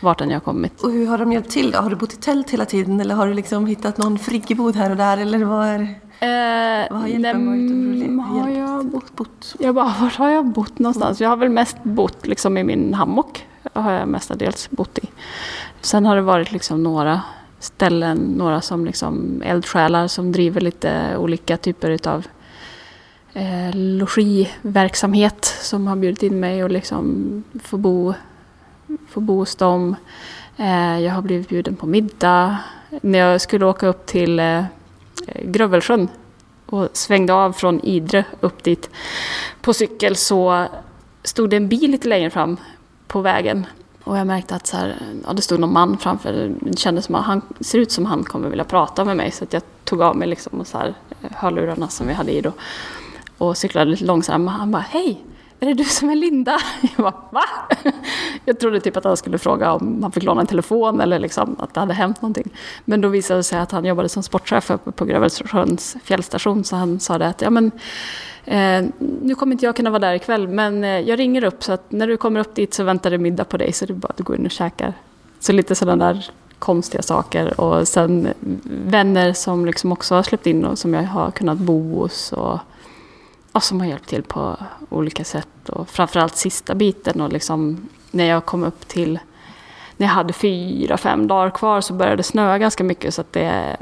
vart än jag kommit. Och hur har de hjälpt till då? Har du bott i tält hela tiden eller har du liksom hittat någon friggebod här och där? Eller vad är... Eh, Vad har hjälpen varit? Har jag bott? bott? Jag bara, var har jag bott någonstans? Jag har väl mest bott liksom i min hammock. har jag mestadels bott i. Sen har det varit liksom några ställen, några som liksom eldsjälar som driver lite olika typer utav eh, logiverksamhet som har bjudit in mig och liksom få bo, få bo hos dem. Eh, jag har blivit bjuden på middag. När jag skulle åka upp till eh, Grövelsjön och svängde av från Idre upp dit på cykel så stod det en bil lite längre fram på vägen. Och jag märkte att så här, ja, det stod någon man framför. Det kändes som att han ser ut som han kommer vilja prata med mig. Så att jag tog av mig liksom och så här, eh, hörlurarna som vi hade i då. Och cyklade lite långsamt. Han bara, hej! Är det du som är Linda? Jag bara, va? Jag trodde typ att han skulle fråga om man fick låna en telefon eller liksom att det hade hänt någonting. Men då visade det sig att han jobbade som sportchef uppe på Grövelsjöns fjällstation. Så han sa det att, ja men Eh, nu kommer inte jag kunna vara där ikväll men eh, jag ringer upp så att när du kommer upp dit så väntar det middag på dig så det är bara att du går in och käkar. Så lite sådana där konstiga saker och sen vänner som liksom också har släppt in och som jag har kunnat bo hos och, och som har hjälpt till på olika sätt. Och framförallt sista biten och liksom när jag kom upp till när jag hade fyra, fem dagar kvar så började det snöa ganska mycket så att det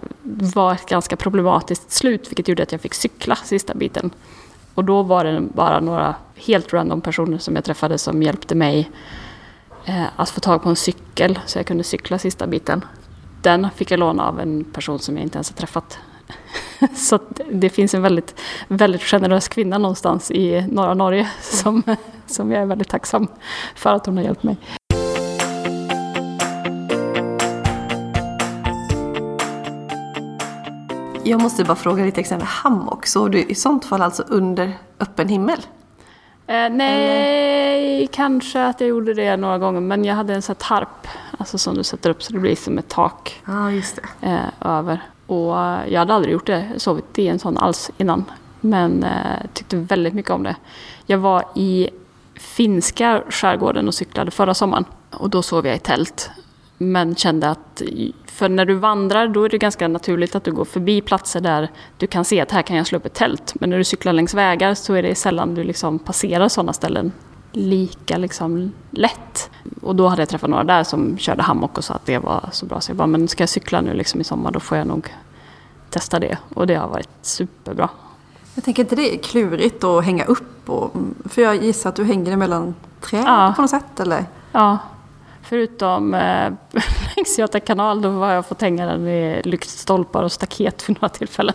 var ett ganska problematiskt slut vilket gjorde att jag fick cykla sista biten. Och då var det bara några helt random personer som jag träffade som hjälpte mig eh, att få tag på en cykel så jag kunde cykla sista biten. Den fick jag låna av en person som jag inte ens har träffat. så det finns en väldigt, väldigt generös kvinna någonstans i norra Norge som, som jag är väldigt tacksam för att hon har hjälpt mig. Jag måste bara fråga lite exempel. Hammock, sov du i sånt fall alltså under öppen himmel? Eh, nej, Eller? kanske att jag gjorde det några gånger. Men jag hade en sån här tarp. Alltså som du sätter upp så det blir som ett tak. Det. Eh, över. Och jag hade aldrig gjort det, sovit i en sån alls innan. Men eh, tyckte väldigt mycket om det. Jag var i finska skärgården och cyklade förra sommaren. Och då sov jag i tält. Men kände att för när du vandrar då är det ganska naturligt att du går förbi platser där du kan se att här kan jag slå upp ett tält. Men när du cyklar längs vägar så är det sällan du liksom passerar sådana ställen lika liksom lätt. Och då hade jag träffat några där som körde hammock och sa att det var så bra. Så jag bara, men ska jag cykla nu liksom i sommar då får jag nog testa det. Och det har varit superbra. Jag tänker inte det är klurigt att hänga upp? Och, för jag gissar att du hänger det mellan träd ja. på något sätt eller? Ja, Förutom eh, längs Göta kanal då har jag fått hänga den i lyktstolpar och staket vid några tillfällen.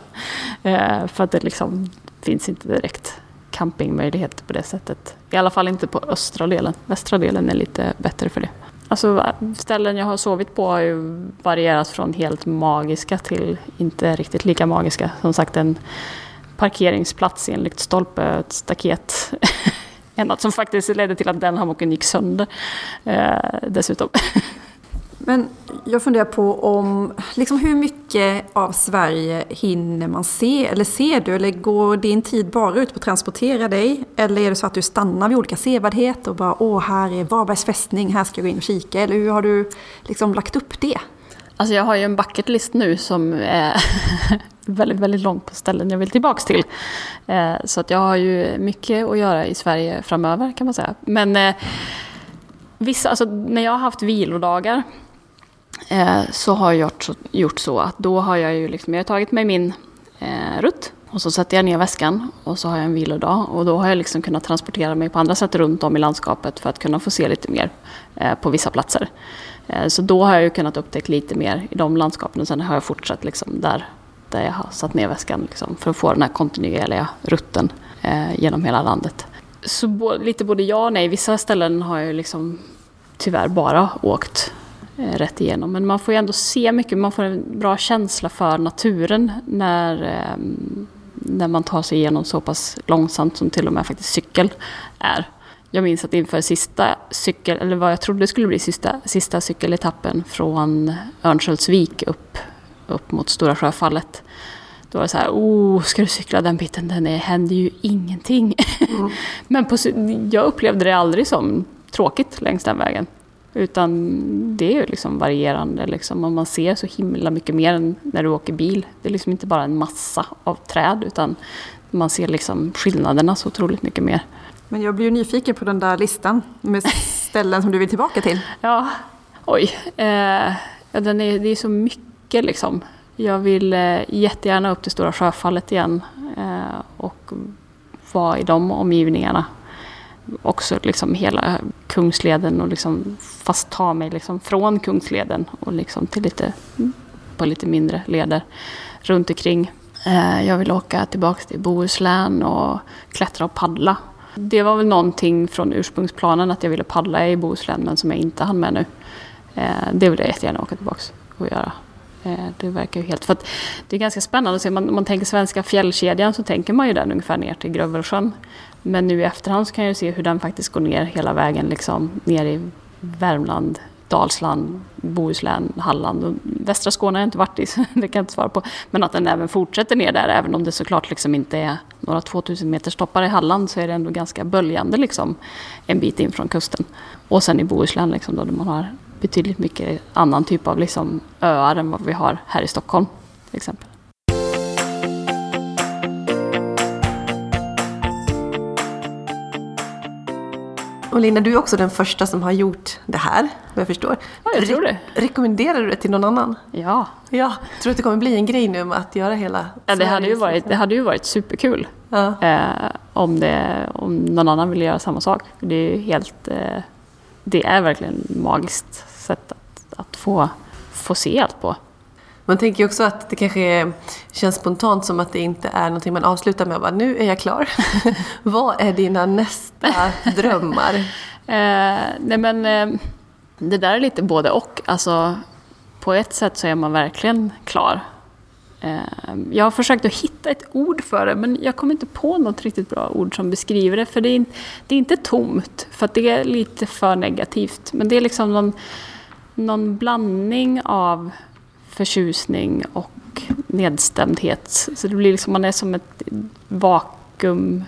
Eh, för att det liksom finns inte direkt campingmöjligheter på det sättet. I alla fall inte på östra delen. Västra delen är lite bättre för det. Alltså ställen jag har sovit på har ju varierat från helt magiska till inte riktigt lika magiska. Som sagt en parkeringsplats i en lyktstolpe, ett staket Något som faktiskt ledde till att den hammocken gick sönder eh, dessutom. Men jag funderar på om, liksom hur mycket av Sverige hinner man se? Eller ser du? Eller går din tid bara ut på att transportera dig? Eller är det så att du stannar vid olika sevärdheter och bara åh, här är Varbergs fästning, här ska jag gå in och kika? Eller hur har du liksom lagt upp det? Alltså jag har ju en bucketlist nu som är väldigt, väldigt lång på ställen jag vill tillbaka till. Eh, så att jag har ju mycket att göra i Sverige framöver kan man säga. Men eh, vissa, alltså när jag har haft vilodagar Eh, så har jag gjort så, gjort så att då har jag ju liksom, jag har tagit mig min eh, rutt och så sätter jag ner väskan och så har jag en vilodag. Och då har jag liksom kunnat transportera mig på andra sätt runt om i landskapet för att kunna få se lite mer eh, på vissa platser. Eh, så då har jag ju kunnat upptäcka lite mer i de landskapen och sen har jag fortsatt liksom där, där jag har satt ner väskan liksom för att få den här kontinuerliga rutten eh, genom hela landet. Så bo, lite både ja och nej. Vissa ställen har jag liksom tyvärr bara åkt rätt igenom. Men man får ju ändå se mycket, man får en bra känsla för naturen när, eh, när man tar sig igenom så pass långsamt som till och med faktiskt cykel är. Jag minns att inför sista cykel, eller vad jag trodde skulle bli sista, sista cykeletappen från Örnsköldsvik upp, upp mot Stora Sjöfallet. Då var det så här, oh, ska du cykla den biten? Den är, händer ju ingenting. Mm. Men på, jag upplevde det aldrig som tråkigt längs den vägen. Utan det är ju liksom varierande liksom. Och man ser så himla mycket mer än när du åker bil. Det är liksom inte bara en massa av träd utan man ser liksom skillnaderna så otroligt mycket mer. Men jag blir ju nyfiken på den där listan med ställen som du vill tillbaka till. Ja, oj. Eh, den är, det är så mycket liksom. Jag vill eh, jättegärna upp till Stora Sjöfallet igen. Eh, och vara i de omgivningarna. Också liksom hela Kungsleden och liksom fast ta mig liksom från Kungsleden och liksom till lite, mm, på lite mindre leder runt omkring. Eh, jag vill åka tillbaka till Bohuslän och klättra och paddla. Det var väl någonting från ursprungsplanen att jag ville paddla i Bohuslän men som jag inte hann med nu. Eh, det vill jag jättegärna åka tillbaka och göra. Eh, det verkar ju helt... För det är ganska spännande att se. Man, man tänker svenska fjällkedjan så tänker man ju den ungefär ner till Grövelsjön. Men nu i efterhand så kan jag ju se hur den faktiskt går ner hela vägen liksom ner i Värmland, Dalsland, Bohuslän, Halland. Och västra Skåne har jag inte varit i, så det kan jag inte svara på. Men att den även fortsätter ner där, även om det såklart liksom inte är några 2000 meters toppar i Halland, så är det ändå ganska böljande liksom, en bit in från kusten. Och sen i Bohuslän, liksom, då, där man har betydligt mycket annan typ av liksom, öar än vad vi har här i Stockholm, till exempel. Och Linda, du är också den första som har gjort det här, vad jag förstår. Ja, jag tror det. Re rekommenderar du det till någon annan? Ja. Ja, tror du att det kommer bli en grej nu med att göra hela ja det, hade ju varit, det hade ju varit superkul. Ja. Eh, om, det, om någon annan vill göra samma sak. Det är helt... Eh, det är verkligen magiskt sätt att, att få, få se allt på. Man tänker ju också att det kanske känns spontant som att det inte är någonting man avslutar med att bara, nu är jag klar. Vad är dina nästa drömmar? Eh, nej men eh, det där är lite både och. Alltså, på ett sätt så är man verkligen klar. Eh, jag har försökt att hitta ett ord för det men jag kommer inte på något riktigt bra ord som beskriver det. För det är, det är inte tomt, för det är lite för negativt. Men det är liksom någon, någon blandning av förtjusning och nedstämdhet. Så det blir liksom, man är som ett vakuum,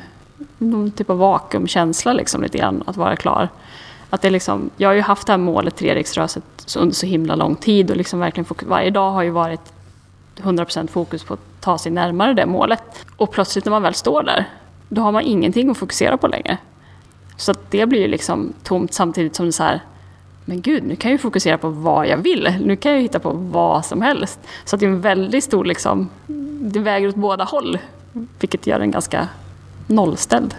någon typ av vakuumkänsla liksom lite grann, att vara klar. Att det liksom, jag har ju haft det här målet Treriksröset under så himla lång tid och liksom verkligen varje dag har ju varit 100% fokus på att ta sig närmare det målet. Och plötsligt när man väl står där, då har man ingenting att fokusera på längre. Så det blir ju liksom tomt samtidigt som det så här, men gud, nu kan jag ju fokusera på vad jag vill. Nu kan jag hitta på vad som helst. Så det är en väldigt stor, liksom, det väger åt båda håll. Vilket gör den ganska nollställd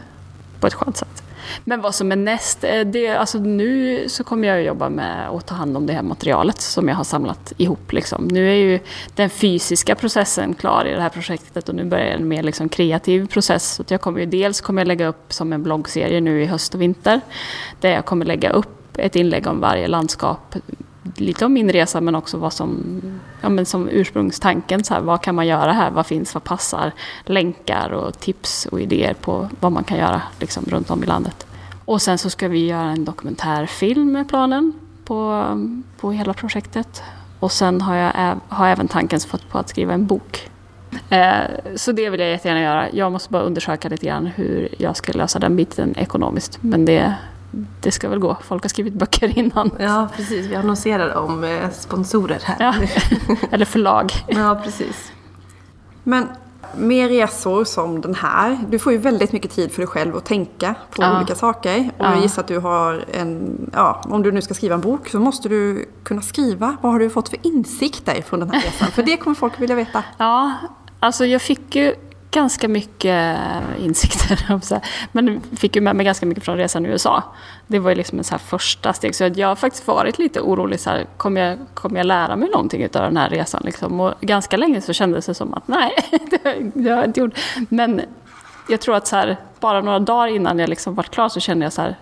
på ett skönt sätt. Men vad som är näst, eh, det, alltså nu så kommer jag jobba med att ta hand om det här materialet som jag har samlat ihop. Liksom. Nu är ju den fysiska processen klar i det här projektet och nu börjar en mer liksom kreativ process. Så jag kommer ju, dels kommer jag lägga upp som en bloggserie nu i höst och vinter. Där jag kommer lägga upp ett inlägg om varje landskap. Lite om min resa men också vad som, ja, men som ursprungstanken. Så här, vad kan man göra här? Vad finns? Vad passar? Länkar och tips och idéer på vad man kan göra liksom, runt om i landet. Och sen så ska vi göra en dokumentärfilm med planen på, på hela projektet. Och sen har jag har även tanken fått på att skriva en bok. Eh, så det vill jag jättegärna göra. Jag måste bara undersöka lite grann hur jag ska lösa den biten ekonomiskt. Men det, det ska väl gå. Folk har skrivit böcker innan. Ja, precis. Vi annonserar om eh, sponsorer här. Ja. Eller förlag. Ja, precis. Men med resor som den här, du får ju väldigt mycket tid för dig själv att tänka på ja. olika saker. Och jag gissar att du har en, ja, om du nu ska skriva en bok så måste du kunna skriva. Vad har du fått för insikter från den här resan? för det kommer folk vilja veta. Ja, alltså jag fick ju ganska mycket eh, insikter. Men fick ju med mig ganska mycket från resan i USA. Det var ju liksom en så första steg. Så jag har faktiskt varit lite orolig. Så här, kommer, jag, kommer jag lära mig någonting av den här resan? Liksom? Och ganska länge så kändes det som att nej, det har jag inte gjort. Men jag tror att så här, bara några dagar innan jag liksom var klar så kände jag så här,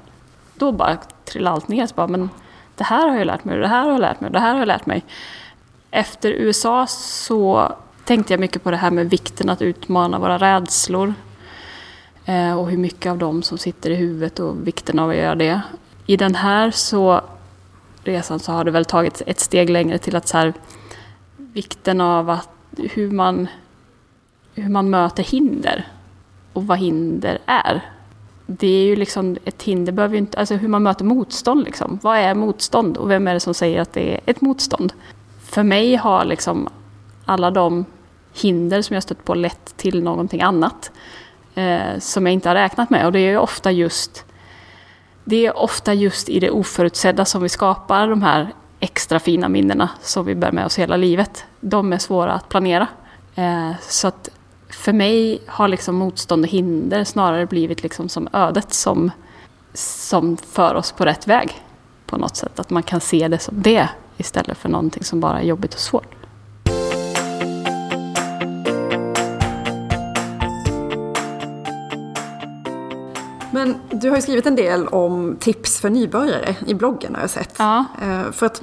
då bara trillade allt ner. Så bara, men det här har jag lärt mig, det här har jag lärt mig, det här har jag lärt mig. Efter USA så tänkte jag mycket på det här med vikten att utmana våra rädslor. Eh, och hur mycket av dem som sitter i huvudet och vikten av att göra det. I den här så resan så har det väl tagit ett steg längre till att så här, vikten av att hur man, hur man möter hinder och vad hinder är. Det är ju liksom ett hinder behöver ju inte, alltså hur man möter motstånd liksom. Vad är motstånd och vem är det som säger att det är ett motstånd? För mig har liksom alla de hinder som jag stött på lett till någonting annat eh, som jag inte har räknat med. Och det är ofta just det är ofta just i det oförutsedda som vi skapar de här extra fina minnena som vi bär med oss hela livet. De är svåra att planera. Eh, så att för mig har liksom motstånd och hinder snarare blivit liksom som ödet som, som för oss på rätt väg. På något sätt. Att man kan se det som det istället för någonting som bara är jobbigt och svårt. Men du har ju skrivit en del om tips för nybörjare i bloggen har jag sett. Ja. Eh, För att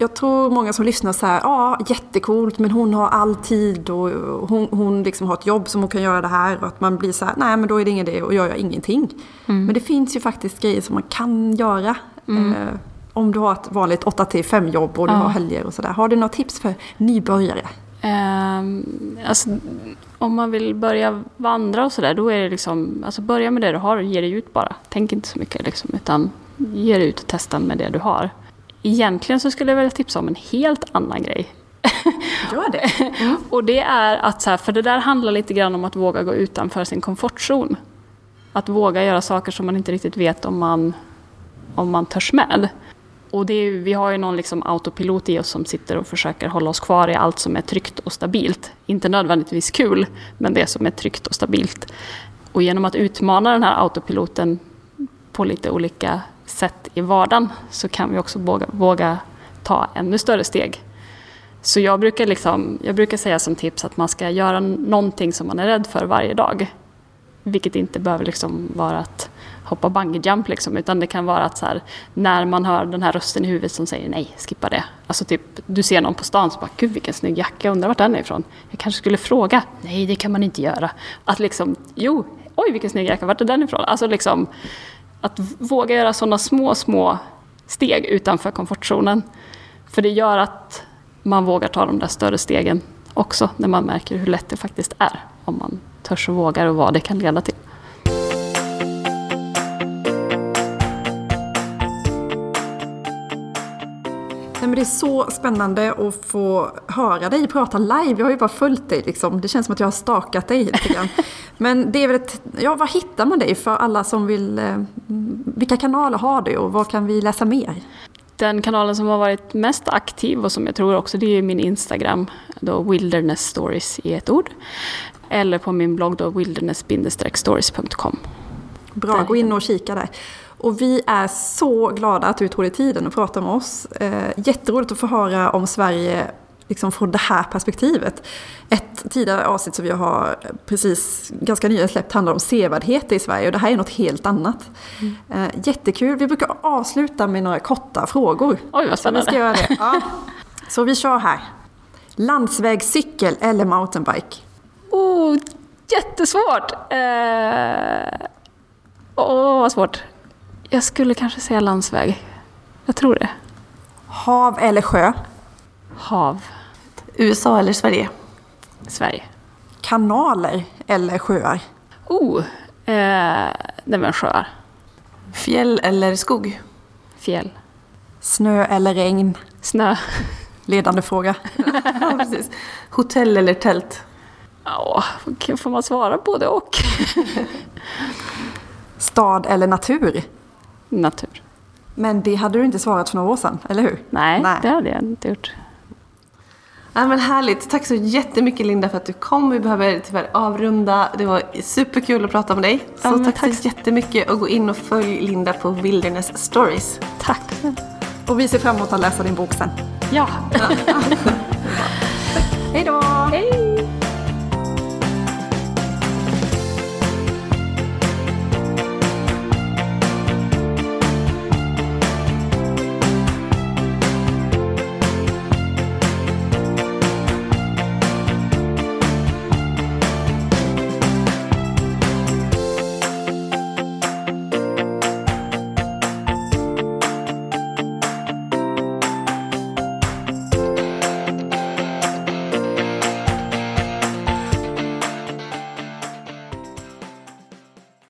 jag tror många som lyssnar så här, ja jättecoolt men hon har all tid och hon, hon liksom har ett jobb som hon kan göra det här och att man blir så här, nej men då är det ingen idé och jag gör ingenting. Men det finns ju faktiskt grejer som man kan göra. Eh, om du har ett vanligt 8 till 5 jobb och du Ja. har helger och sådär. Har du några tips för nybörjare? Ehm, alltså, om man vill börja vandra och sådär, då är det liksom, alltså börja med det du har och ge dig ut bara. Tänk inte så mycket liksom, utan ge dig ut och testa med det du har. Egentligen så skulle jag vilja tipsa om en helt annan grej. Gör det. Och det är att, så här, för det där handlar lite grann om att våga gå utanför sin komfortzon. Att våga göra saker som man inte riktigt vet om man, om man törs med. Och det är, vi har ju någon liksom autopilot i oss som sitter och försöker hålla oss kvar i allt som är tryggt och stabilt. Inte nödvändigtvis kul, men det som är tryggt och stabilt. Och genom att utmana den här autopiloten på lite olika sätt i vardagen så kan vi också våga, våga ta ännu större steg. Så jag brukar, liksom, jag brukar säga som tips att man ska göra någonting som man är rädd för varje dag. Vilket inte behöver liksom vara att hoppa bungyjump liksom, utan det kan vara att så här, när man hör den här rösten i huvudet som säger nej, skippa det. Alltså typ, du ser någon på stan som bara, gud vilken snygg jacka, jag undrar vart den är ifrån. Jag kanske skulle fråga. Nej, det kan man inte göra. Att liksom, jo, oj vilken snygg jacka, vart är den ifrån? Alltså liksom, att våga göra sådana små, små steg utanför komfortzonen. För det gör att man vågar ta de där större stegen också när man märker hur lätt det faktiskt är. Om man törs och vågar och vad det kan leda till. Men det är så spännande att få höra dig prata live. Jag har ju bara följt dig liksom. Det känns som att jag har stakat dig lite grann. Men det är väl ett, ja, var hittar man dig för alla som vill... Eh, vilka kanaler har du och var kan vi läsa mer? Den kanalen som har varit mest aktiv och som jag tror också det är min Instagram, då Wilderness Stories i ett ord. Eller på min blogg då wilderness-stories.com. Bra, gå in och kika där. Och vi är så glada att du tog dig tiden att prata med oss. Eh, jätteroligt att få höra om Sverige liksom från det här perspektivet. Ett tidigare avsnitt som vi har precis ganska nyligen släppt handlar om sevärdhet i Sverige och det här är något helt annat. Eh, jättekul. Vi brukar avsluta med några korta frågor. Oj, vad Så vi spännande. ska göra det. Ja. Så vi kör här. Landsvägscykel eller mountainbike? Oh, jättesvårt! Eh, Åh, vad svårt. Jag skulle kanske säga landsväg. Jag tror det. Hav eller sjö? Hav. USA eller Sverige? Sverige. Kanaler eller sjöar? Oh, eh, nej men sjöar. Fjäll eller skog? Fjäll. Snö eller regn? Snö. Ledande fråga. Ja, precis. Hotell eller tält? Åh, får man svara både och? Stad eller natur? Natur. Men det hade du inte svarat för några år sedan, eller hur? Nej, Nej. det hade jag inte gjort. Ja, men härligt. Tack så jättemycket Linda för att du kom. Vi behöver tyvärr avrunda. Det var superkul att prata med dig. Så Ja, tack, tack. så jättemycket och gå in och följ Linda på Wilderness Stories. Tack. Och vi ser fram emot att läsa din bok sen. Ja. Hej då! Hej!